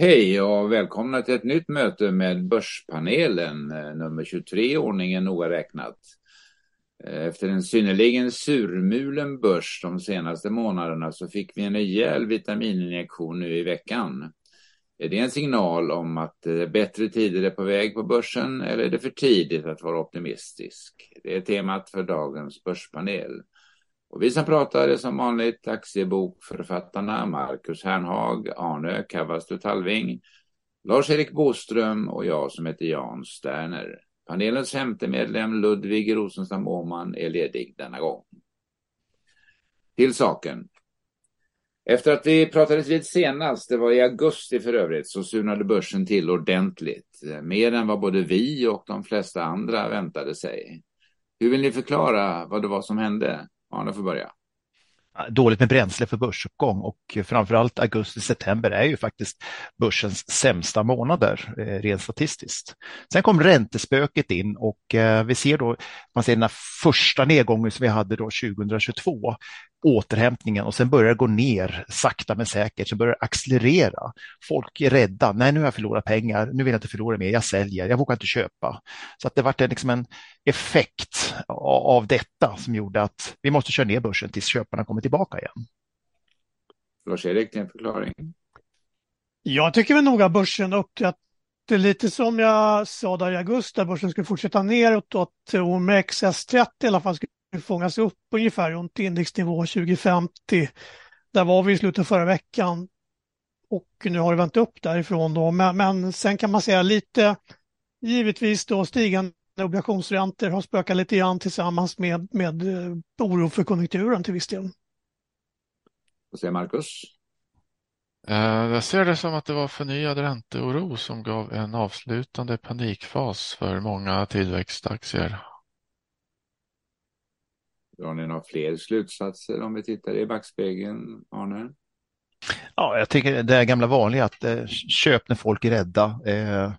Hej och välkomna till ett nytt möte med Börspanelen, eh, nummer 23 i ordningen noga räknat. Eh, efter en synnerligen surmulen börs de senaste månaderna så fick vi en rejäl vitamininjektion nu i veckan. Är det en signal om att eh, bättre tider är på väg på börsen eller är det för tidigt att vara optimistisk? Det är temat för dagens börspanel. Och vi som pratar är som vanligt aktiebokförfattarna Marcus Hernhag, Arne Kavastu Talving, Lars-Erik Boström och jag som heter Jan Sterner. Panelens femte medlem Ludvig Rosenstam Åhman är ledig denna gång. Till saken. Efter att vi pratades vid senast, det var i augusti för övrigt, så surnade börsen till ordentligt. Mer än vad både vi och de flesta andra väntade sig. Hur vill ni förklara vad det var som hände? Arne får börja. Dåligt med bränsle för börsuppgång och framförallt augusti-september är ju faktiskt börsens sämsta månader eh, rent statistiskt. Sen kom räntespöket in och eh, vi ser då, man ser den här första nedgången som vi hade då 2022 återhämtningen och sen börjar det gå ner sakta men säkert, så börjar det accelerera. Folk är rädda, nej nu har jag förlorat pengar, nu vill jag inte förlora mer, jag säljer, jag vågar inte köpa. Så att det var liksom en effekt av detta som gjorde att vi måste köra ner börsen tills köparna kommer tillbaka igen. Lars-Erik, din förklaring? Jag tycker väl nog att börsen uppträtt lite som jag sa där i augusti, att börsen skulle fortsätta neråt och att OMXS30 i alla fall skulle fångas upp ungefär runt indexnivå 2050. Där var vi i slutet förra veckan och nu har det vänt upp därifrån då. Men, men sen kan man säga lite, givetvis då stigande obligationsräntor har spökat lite grann tillsammans med, med eh, oro för konjunkturen till viss del. Vad säger Marcus? Eh, jag ser det som att det var förnyad ränteoro som gav en avslutande panikfas för många tillväxtaktier. Drar ni några fler slutsatser om vi tittar i backspegeln, Arne? Ja, jag tycker det är gamla vanliga att eh, köp när folk är rädda. Eh,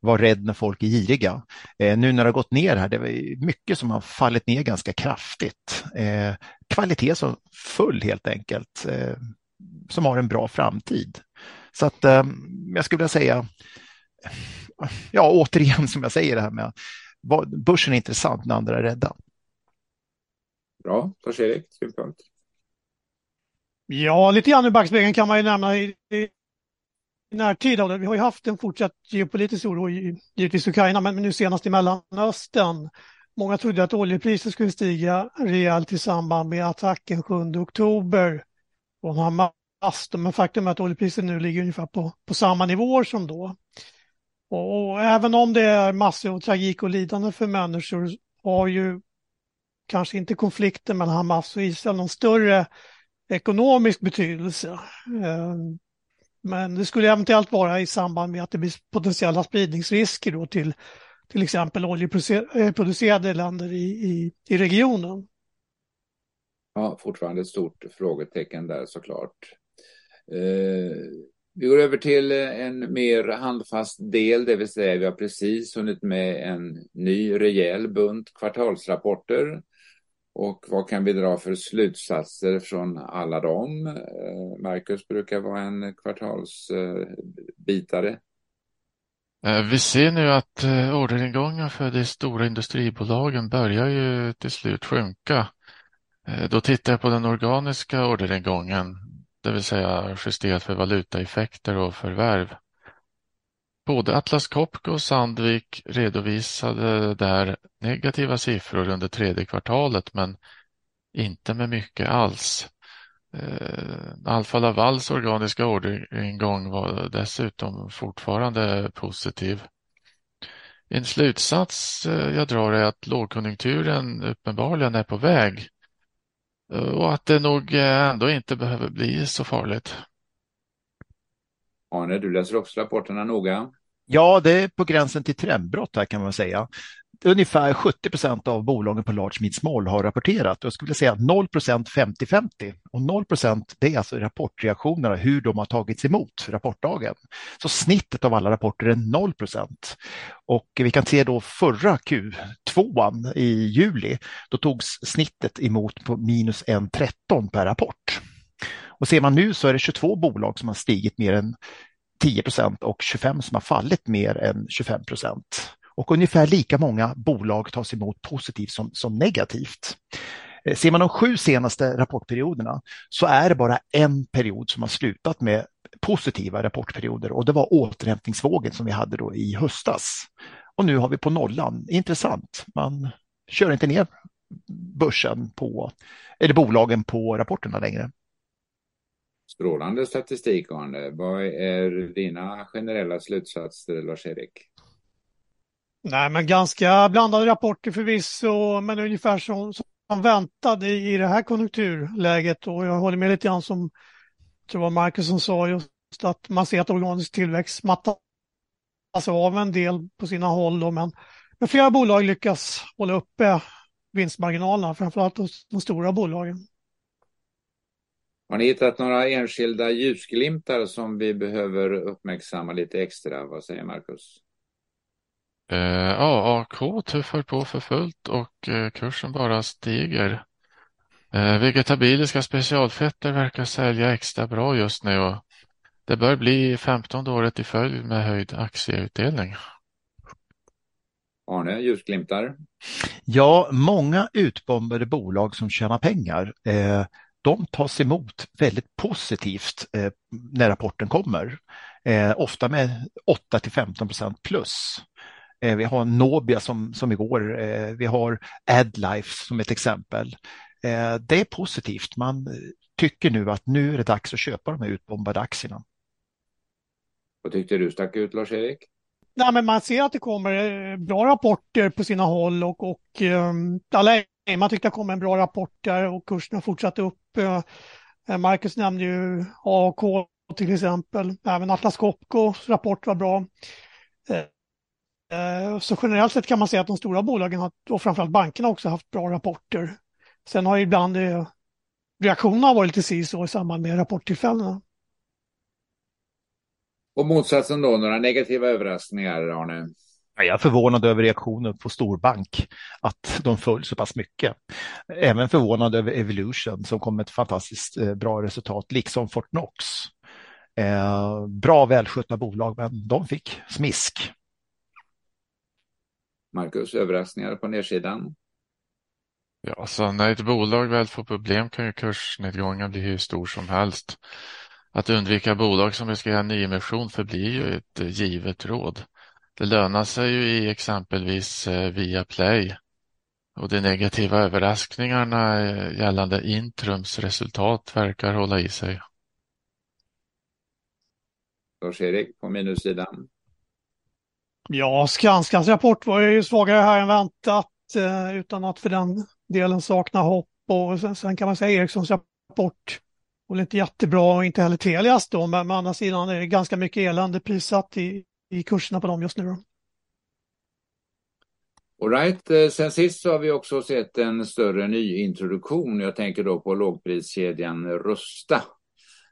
var rädd när folk är giriga. Eh, nu när det har gått ner här, det är mycket som har fallit ner ganska kraftigt. Eh, kvalitet som full helt enkelt, eh, som har en bra framtid. Så att eh, jag skulle vilja säga, ja återigen som jag säger det här med börsen är intressant när andra är rädda. Bra, Lars-Erik, synpunkt? Ja, lite grann i backspegeln kan man ju nämna i, i närtid. Vi har ju haft en fortsatt geopolitisk oro, givetvis Ukraina, men nu senast i Mellanöstern. Många trodde att oljepriset skulle stiga rejält i samband med attacken 7 oktober från Hamas. Men faktum är att oljepriset nu ligger ungefär på, på samma nivåer som då. Och, och även om det är massor av tragik och lidande för människor har ju kanske inte konflikten mellan Hamas och Israel någon större ekonomisk betydelse. Eh, men det skulle eventuellt vara i samband med att det blir potentiella spridningsrisker då till till exempel oljeproducerade eh, länder i, i, i regionen. Ja, fortfarande ett stort frågetecken där såklart. Eh, vi går över till en mer handfast del, det vill säga vi har precis hunnit med en ny rejäl bunt kvartalsrapporter och vad kan vi dra för slutsatser från alla dem? Eh, Marcus brukar vara en kvartalsbitare. Eh, vi ser nu att eh, orderingången för de stora industribolagen börjar ju till slut sjunka. Då tittar jag på den organiska orderingången, det vill säga justerat för valutaeffekter och förvärv. Både Atlas Copco och Sandvik redovisade där negativa siffror under tredje kvartalet men inte med mycket alls. Eh, Alfa Lavals organiska orderingång var dessutom fortfarande positiv. En slutsats eh, jag drar är att lågkonjunkturen uppenbarligen är på väg eh, och att det nog ändå inte behöver bli så farligt. Arne, du läser också rapporterna noga. Ja, det är på gränsen till trendbrott här kan man säga. Ungefär 70 procent av bolagen på large mid small har rapporterat. Jag skulle säga 0 procent 50-50 och 0 procent det är alltså rapportreaktionerna, hur de har tagits emot rapportdagen. Så snittet av alla rapporter är 0 procent. Och vi kan se då förra Q2 i juli, då togs snittet emot på minus 1,13 per rapport. Och ser man nu så är det 22 bolag som har stigit mer än 10 procent och 25 som har fallit mer än 25 procent. Och ungefär lika många bolag tas emot positivt som, som negativt. Eh, ser man de sju senaste rapportperioderna så är det bara en period som har slutat med positiva rapportperioder och det var återhämtningsvågen som vi hade då i höstas. Och nu har vi på nollan. Intressant. Man kör inte ner börsen på, eller bolagen på rapporterna längre. Strålande statistik, Arne. Vad är dina generella slutsatser, Lars-Erik? Nej, men ganska blandade rapporter förvisso, men ungefär som, som väntade i det här konjunkturläget. Och jag håller med lite grann som tror jag Marcus som sa just att man ser att organisk tillväxt mattas av en del på sina håll. Då, men, men flera bolag lyckas hålla uppe vinstmarginalerna, framförallt hos de stora bolagen. Har ni hittat några enskilda ljusglimtar som vi behöver uppmärksamma lite extra? Vad säger Marcus? Eh, AAK tuffar på för fullt och eh, kursen bara stiger. Eh, vegetabiliska specialfetter verkar sälja extra bra just nu och det bör bli 15 året i följd med höjd aktieutdelning. Arne, ljusglimtar? Ja, många utbombade bolag som tjänar pengar, eh, de tas emot väldigt positivt eh, när rapporten kommer. Eh, ofta med 8 till 15 procent plus. Eh, vi har Nobia som, som igår, eh, vi har Adlife som ett exempel. Eh, det är positivt. Man tycker nu att nu är det dags att köpa de här utbombade aktierna. Vad tyckte du stack ut Lars-Erik? Nej, men man ser att det kommer bra rapporter på sina håll och, och um, alla man tyckte det kom en bra rapport där och kursen har fortsatt Eh, Marcus nämnde ju AAK till exempel. Även Atlas Copcos rapport var bra. Eh, eh, så generellt sett kan man säga att de stora bolagen och framförallt bankerna också haft bra rapporter. Sen har ibland reaktionerna varit lite så i samband med rapporttillfällena. Och motsatsen då, några negativa överraskningar, Arne? Jag är förvånad över reaktionen på storbank, att de föll så pass mycket. Även förvånad över Evolution som kom med ett fantastiskt eh, bra resultat, liksom Fortnox. Eh, bra välskötta bolag, men de fick smisk. Marcus, överraskningar på nedsidan? Ja, så alltså, när ett bolag väl får problem kan ju kursnedgången bli hur stor som helst. Att undvika bolag som riskerar nyemission förblir ju ett eh, givet råd. Det lönar sig ju i exempelvis eh, Viaplay och de negativa överraskningarna eh, gällande Intrums resultat verkar hålla i sig. Lars-Erik på minussidan? Ja, Skanskas rapport var ju svagare här än väntat eh, utan att för den delen sakna hopp. Och sen, sen kan man säga Ericssons rapport var inte jättebra och inte heller Telias då, men å andra sidan är det ganska mycket elände prissatt i, i kurserna på dem just nu. Då. All right. Eh, sen sist så har vi också sett en större nyintroduktion. Jag tänker då på lågpriskedjan Rusta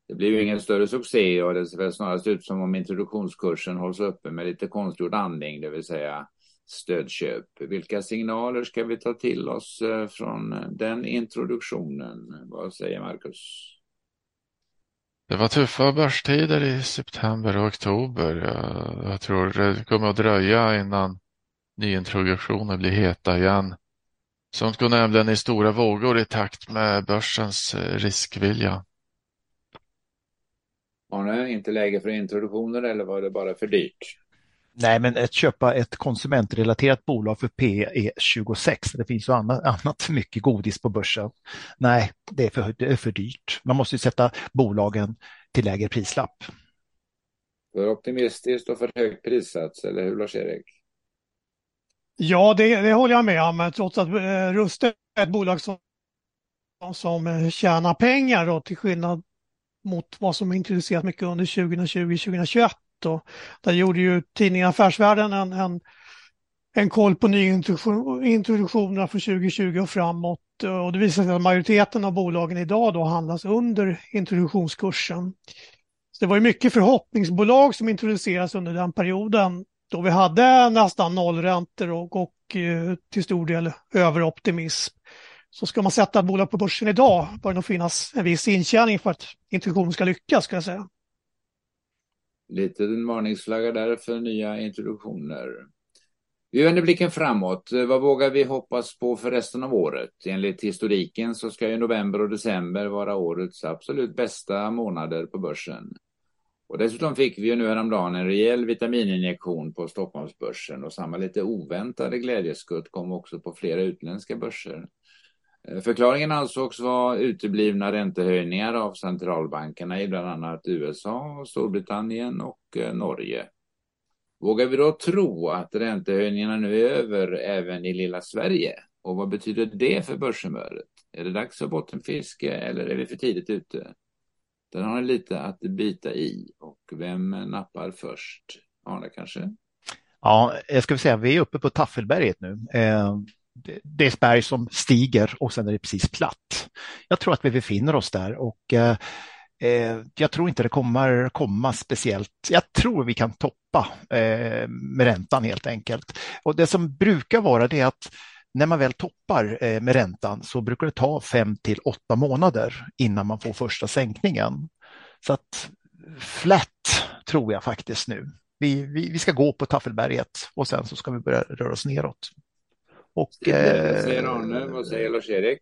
det blir ju ingen större succé och det ser väl snarast ut som om introduktionskursen hålls uppe med lite konstgjord andning, det vill säga stödköp. Vilka signaler ska vi ta till oss eh, från den introduktionen? Vad säger Marcus? Det var tuffa börstider i september och oktober. Jag tror det kommer att dröja innan nyintroduktionen blir heta igen. Sånt går nämligen i stora vågor i takt med börsens eh, riskvilja. Var det inte läge för introduktioner eller var det bara för dyrt? Nej, men att köpa ett konsumentrelaterat bolag för P är 26. Det finns ju annat, annat mycket godis på börsen. Nej, det är, för, det är för dyrt. Man måste sätta bolagen till lägre prislapp. För optimistiskt och för högt prissats, eller hur Lars-Erik? Ja, det, det, håller jag med om, trots att eh, Ruste är ett bolag som, som eh, tjänar pengar då, till skillnad mot vad som introducerat mycket under 2020-2021. Där gjorde ju tidningen Affärsvärlden en, en, en koll på nyintroduktionerna från 2020 och framåt. Och det visar sig att majoriteten av bolagen idag då handlas under introduktionskursen. Så det var ju mycket förhoppningsbolag som introduceras under den perioden då vi hade nästan nollräntor och, och eh, till stor del överoptimism. Så ska man sätta ett bolag på börsen idag bör det nog finnas en viss intjäning för att introduktionen ska lyckas, ska jag säga liten varningsflagga där för nya introduktioner. Vi vänder blicken framåt. Vad vågar vi hoppas på för resten av året? Enligt historiken så ska ju november och december vara årets absolut bästa månader på börsen. Och dessutom fick vi ju nu häromdagen en rejäl vitamininjektion på Stockholmsbörsen och samma lite oväntade glädjeskutt kom också på flera utländska börser. Eh, förklaringen ansågs vara uteblivna räntehöjningar av centralbankerna i bland annat USA, Storbritannien och eh, Norge. Vågar vi då tro att räntehöjningarna nu är över även i lilla Sverige? Och vad betyder det för börshumöret? Är det dags för bottenfiske eller är vi för tidigt ute? Den har lite att bita i och vem nappar först? Arne kanske? Ja, jag ska säga, vi är uppe på Taffelberget nu. Eh, det är ett berg som stiger och sen är det precis platt. Jag tror att vi befinner oss där och eh, eh, jag tror inte det kommer komma speciellt. Jag tror vi kan toppa eh, med räntan helt enkelt. Och det som brukar vara det är att när man väl toppar eh, med räntan så brukar det ta fem till åtta månader innan man får första sänkningen. Så att flat tror jag faktiskt nu. Vi, vi, vi ska gå på Taffelberget och sen så ska vi börja röra oss neråt. Och, vad säger eh, Arne? Vad säger Lars-Erik?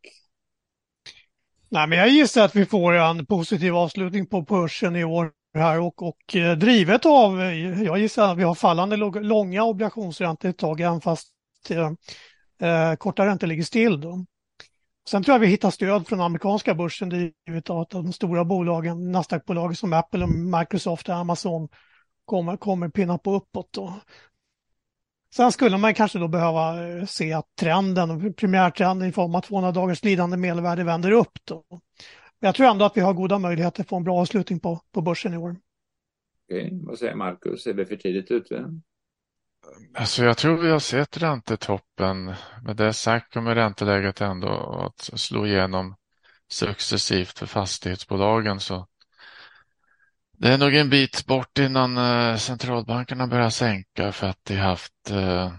Nej, men jag gissar att vi får en positiv avslutning på börsen i år här och, och eh, drivet av, jag gissar att vi har fallande långa obligationsräntor ett tag, även fast eh, korta räntor ligger still. Då. Sen tror jag vi hittar stöd från amerikanska börsen drivet av att de stora bolagen, Nasdaq-bolag som Apple, och Microsoft och Amazon kommer, kommer pinna på uppåt. Då. Sen skulle man kanske då behöva eh, se att trenden, primärtrenden i form av 200 dagars glidande medelvärde vänder upp. Då. Men jag tror ändå att vi har goda möjligheter att få en bra avslutning på, på börsen i år. Okej, vad säger Marcus? Är vi för tidigt ute? Alltså jag tror vi har sett räntetoppen. Med det sagt kommer ränteläget ändå att slå igenom successivt för fastighetsbolagen. Så det är nog en bit bort innan eh, centralbankerna börjar sänka för att de haft eh,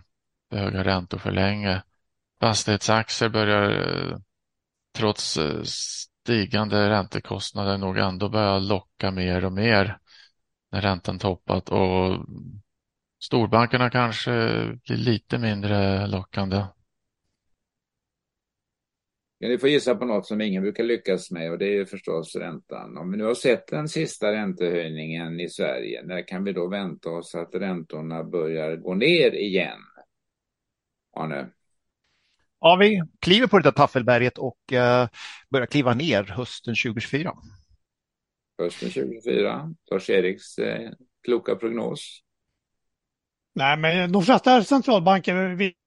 höga räntor för länge. Fastighetsaktier börjar eh, trots stigande räntekostnader nog ändå börja locka mer och mer när räntan toppat och storbankerna kanske blir lite mindre lockande. Ja, ni får gissa på något som ingen brukar lyckas med och det är förstås räntan. Om vi nu har sett den sista räntehöjningen i Sverige, när kan vi då vänta oss att räntorna börjar gå ner igen? Arne? Ja, vi kliver på det där taffelberget och uh, börjar kliva ner hösten 2024. Hösten 2024, Lars-Eriks eh, kloka prognos. Nej, men de flesta centralbanker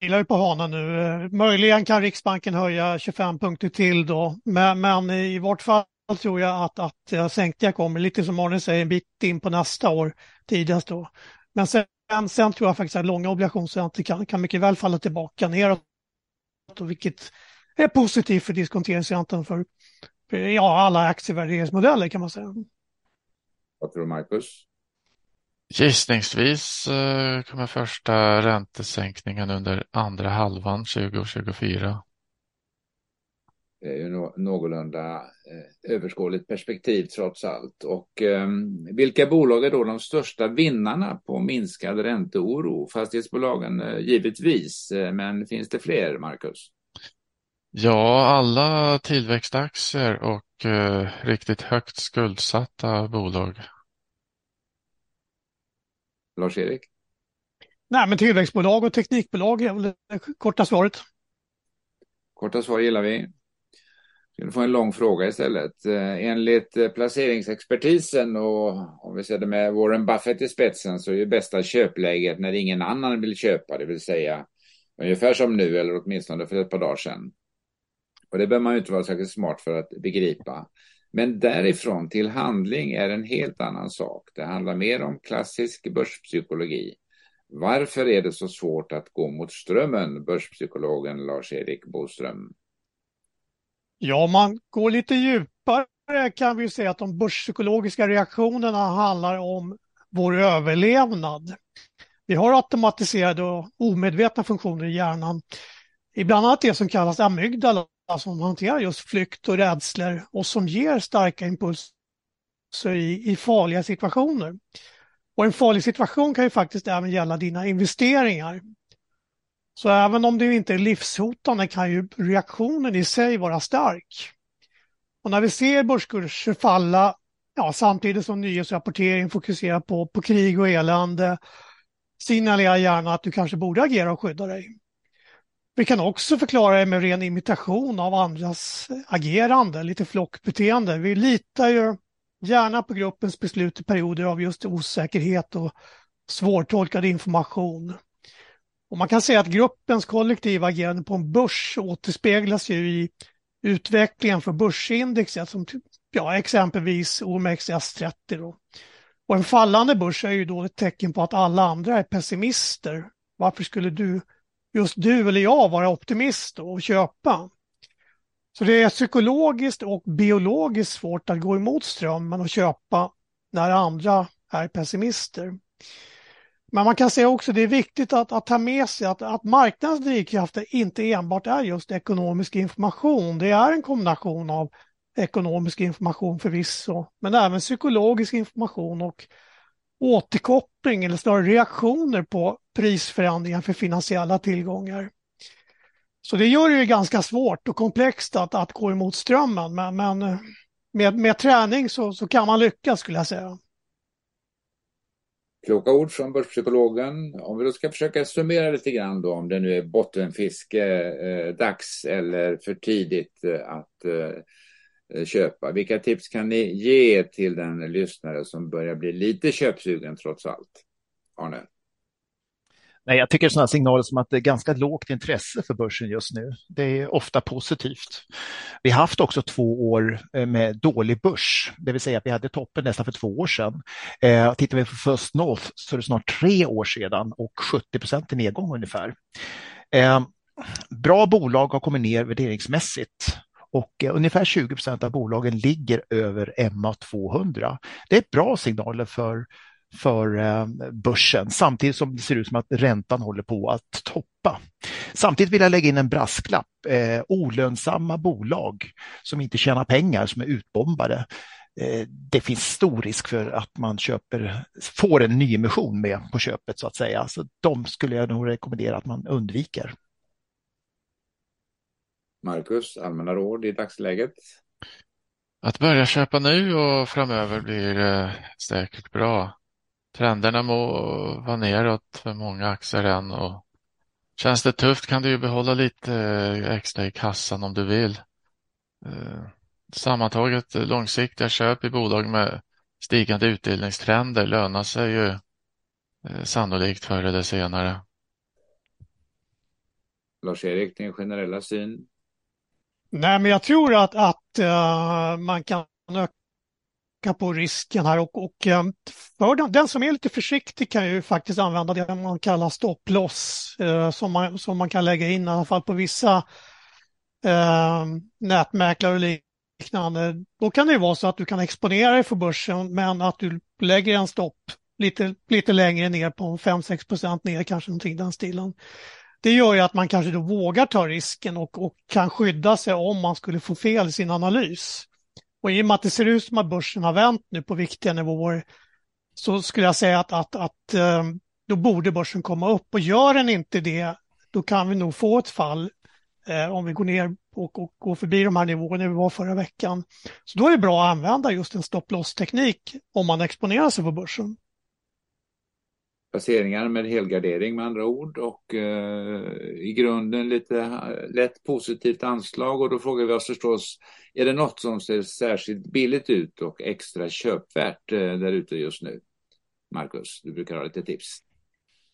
vilar ju på hanen nu. Möjligen kan Riksbanken höja 25 punkter till då, men, men i vart fall tror jag att, att sänkningar kommer, lite som Arne säger, en bit in på nästa år tidigast då. Men sen, sen tror jag faktiskt att långa obligationsräntor kan, kan mycket väl falla tillbaka neråt, vilket är positivt för diskonteringsräntan för, för ja, alla aktievärderingsmodeller kan man säga. Vad tror du, Marcus? Gissningsvis eh, kommer första räntesänkningen under andra halvan 2024. Det är ju någorlunda eh, överskådligt perspektiv trots allt. Och eh, vilka bolag är då de största vinnarna på minskad ränteoro? Fastighetsbolagen eh, givetvis, men finns det fler, Marcus? Ja, alla tillväxtaktier och eh, riktigt högt skuldsatta bolag Lars-Erik? Nej, men tillväxtbolag och teknikbolag är väl det korta svaret. Korta svar gillar vi. Vi får en lång fråga istället. Eh, enligt eh, placeringsexpertisen och om vi ser det med Warren Buffett i spetsen så är ju bästa köpläget när ingen annan vill köpa, det vill säga ungefär som nu eller åtminstone för ett par dagar sedan. Och det behöver man ju inte vara särskilt smart för att begripa. Men därifrån till handling är en helt annan sak. Det handlar mer om klassisk börspsykologi. Varför är det så svårt att gå mot strömmen, börspsykologen Lars-Erik Boström? Ja, om man går lite djupare kan vi säga att de börspsykologiska reaktionerna handlar om vår överlevnad. Vi har automatiserade och omedvetna funktioner i hjärnan. I bland annat det som kallas amygdala som hanterar just flykt och rädslor och som ger starka impulser i, i farliga situationer. Och en farlig situation kan ju faktiskt även gälla dina investeringar. Så även om det inte är livshotande kan ju reaktionen i sig vara stark. Och när vi ser börskurser falla ja, samtidigt som nyhetsrapportering fokuserar på, på krig och elände signalerar gärna att du kanske borde agera och skydda dig. Vi kan också förklara det med ren imitation av andras agerande, lite flockbeteende. Vi litar ju gärna på gruppens beslut i perioder av just osäkerhet och svårtolkad information. Och man kan säga att gruppens kollektiva agerande på en börs återspeglas ju i utvecklingen för börsindexet som typ, ja, exempelvis OMXS30. Då. Och en fallande börs är ju då ett tecken på att alla andra är pessimister. Varför skulle du, just du eller jag vara optimist och köpa? Så det är psykologiskt och biologiskt svårt att gå emot strömmen och köpa när andra är pessimister. Men man kan säga också att det är viktigt att, att ta med sig att, att marknadens drivkrafter inte enbart är just ekonomisk information. Det är en kombination av ekonomisk information förvisso, men även psykologisk information och återkoppling eller snarare reaktioner på prisförändringar för finansiella tillgångar. Så det gör det ju ganska svårt och komplext att, att gå emot strömmen, men, men med, med träning så, så kan man lyckas skulle jag säga. Kloka ord från börspsykologen. Om vi då ska försöka summera lite grann då, om det nu är bottenfiske, eh, dags eller för tidigt eh, att eh, Eh, köpa. Vilka tips kan ni ge till den lyssnare som börjar bli lite köpsugen trots allt? Arne? Nej, jag tycker sådana signaler som att det är ganska lågt intresse för börsen just nu. Det är ofta positivt. Vi har haft också två år eh, med dålig börs, det vill säga att vi hade toppen nästan för två år sedan. Eh, tittar vi på First North så är det snart tre år sedan och 70 procent i nedgång ungefär. Eh, bra bolag har kommit ner värderingsmässigt och eh, ungefär 20 procent av bolagen ligger över MA 200. Det är bra signaler för för eh, börsen samtidigt som det ser ut som att räntan håller på att toppa. Samtidigt vill jag lägga in en brasklapp. Eh, olönsamma bolag som inte tjänar pengar, som är utbombade. Eh, det finns stor risk för att man köper, får en nyemission med på köpet så att säga. Så de skulle jag nog rekommendera att man undviker. Marcus, allmänna råd i dagsläget? Att börja köpa nu och framöver blir eh, säkert bra. Trenderna må vara neråt för många aktier än och känns det tufft kan du ju behålla lite eh, extra i kassan om du vill. Eh, sammantaget långsiktiga köp i bolag med stigande utdelningstrender lönar sig ju sannolikt förr eller senare. Lars-Erik, din generella syn? Nej, men jag tror att, att uh, man kan öka på risken här och, och eh, för den, den, som är lite försiktig kan ju faktiskt använda det man kallar stopploss uh, eh, som, man, som man kan lägga in i alla fall på vissa uh, nätmäklare och liknande. Då kan det vara så att du kan exponera dig för börsen men att du lägger en stopp lite, lite längre ner på 5-6 procent ner kanske någonting den stilen. Det gör ju att man kanske då vågar ta risken och, och kan skydda sig om man skulle få fel i sin analys. Och i och med att det ser ut som att börsen har vänt nu på viktiga nivåer så skulle jag säga att, att, att ehm, då borde börsen komma upp och gör den inte det då kan vi nog få ett fall eh, om vi går ner och, och går förbi de här nivåerna vi var förra veckan. Så då är det bra att använda just en stop-loss-teknik om man exponerar sig på börsen placeringar med helgardering med andra ord och eh, i grunden lite lätt positivt anslag och då frågar vi oss förstås, är det något som ser särskilt billigt ut och extra köpvärt eh, där ute just nu? Marcus, du brukar ha lite tips.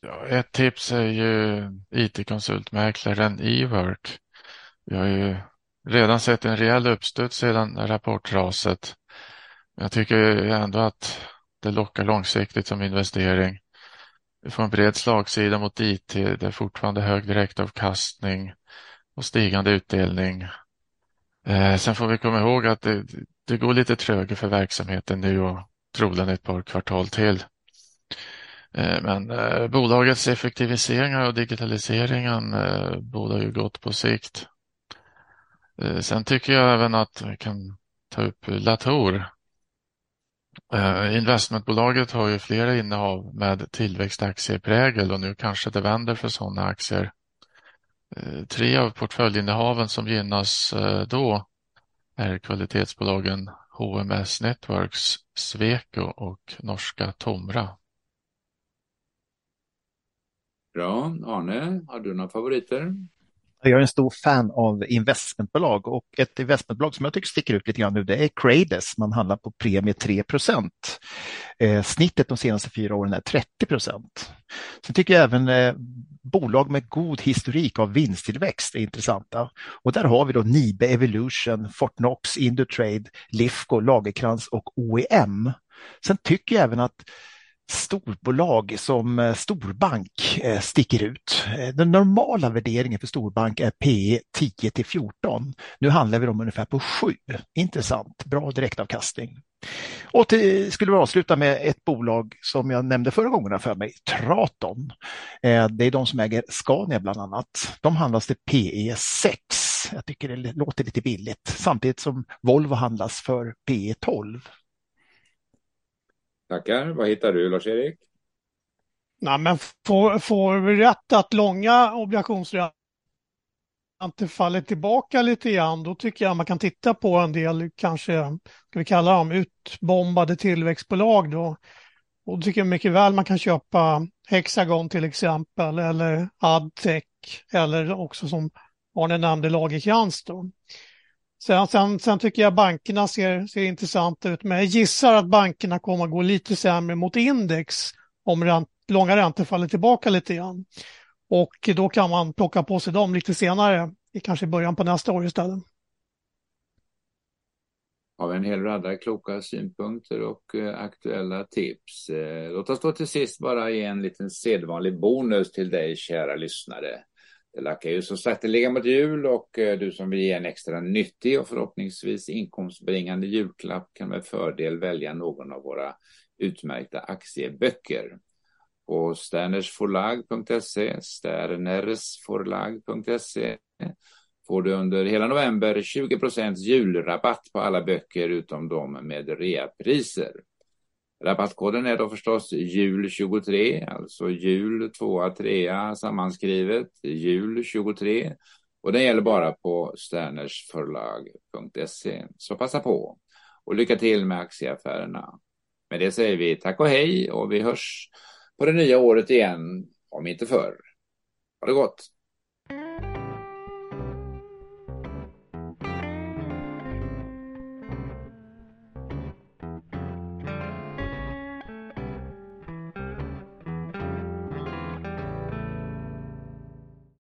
Ja, ett tips är ju IT-konsultmäklaren Ework. Vi har ju redan sett en rejäl uppstöt sedan rapportraset. Jag tycker ändå att det lockar långsiktigt som investering. Vi får en bred slagsida mot IT. Det är fortfarande hög direktavkastning och stigande utdelning. Eh, sen får vi komma ihåg att det, det går lite trögare för verksamheten nu och troligen ett par kvartal till. Eh, men eh, bolagets effektiviseringar och digitaliseringen eh, bådar ju gott på sikt. Eh, sen tycker jag även att vi kan ta upp Latour Eh, investmentbolaget har ju flera innehav med tillväxtaktieprägel och nu kanske det vänder för sådana aktier. Eh, tre av portföljinnehaven som gynnas eh, då är kvalitetsbolagen HMS Networks, Sweco och norska Tomra. Bra. Arne, har du några favoriter? Jag är en stor fan av investmentbolag och ett investmentbolag som jag tycker sticker ut lite grann nu det är Crades. Man handlar på premie 3 eh, Snittet de senaste fyra åren är 30 procent. Sen tycker jag även eh, bolag med god historik av vinsttillväxt är intressanta. Och där har vi då Nibe Evolution, Fortnox, Indutrade, Lifco, Lagerkrans och OEM. Sen tycker jag även att storbolag som eh, storbank eh, sticker ut. Eh, den normala värderingen för storbank är P 10 till 14. Nu handlar vi om ungefär på 7. Intressant, bra direktavkastning. Och till, skulle vi avsluta med ett bolag som jag nämnde förra gångerna för mig, Traton. Det är de som äger Scania bland annat. De handlas till PE 6. Jag tycker det låter lite billigt, samtidigt som Volvo handlas för PE 12. Tackar. Vad hittar du, Lars-Erik? Nej, men får, får vi rätt att långa obligationsräntor faller tillbaka lite grann, då tycker jag man kan titta på en del, kanske, ska vi kalla dem, utbombade tillväxtbolag då. Och då tycker jag mycket väl man kan köpa Hexagon till exempel, eller Adtech, eller också som Arne nämnde Lagercrantz. då. Sen, sen, sen, tycker jag bankerna ser, ser intressanta ut, men jag gissar att bankerna kommer att gå lite sämre mot index om ränt, långa räntor faller tillbaka lite grann. Och då kan man plocka på sig dem lite senare, kanske i början på nästa år istället. Har vi en hel radda kloka synpunkter och eh, aktuella tips. Eh, låt oss då till sist bara ge en liten sedvanlig bonus till dig kära lyssnare. Det lackar ju så sakteliga mot jul och eh, du som vill ge en extra nyttig och förhoppningsvis inkomstbringande julklapp kan med fördel välja någon av våra utmärkta aktieböcker. På sternersforlag.se, sternersforlag.se får du under hela november 20 procents julrabatt på alla böcker utom de med reapriser. Rabattkoden är då förstås jul23, alltså jul 2 3 sammanskrivet, jul23. Och den gäller bara på sternersförlag.se. Så passa på och lycka till med aktieaffärerna. Med det säger vi tack och hej och vi hörs på det nya året igen, om inte förr. Ha det gott!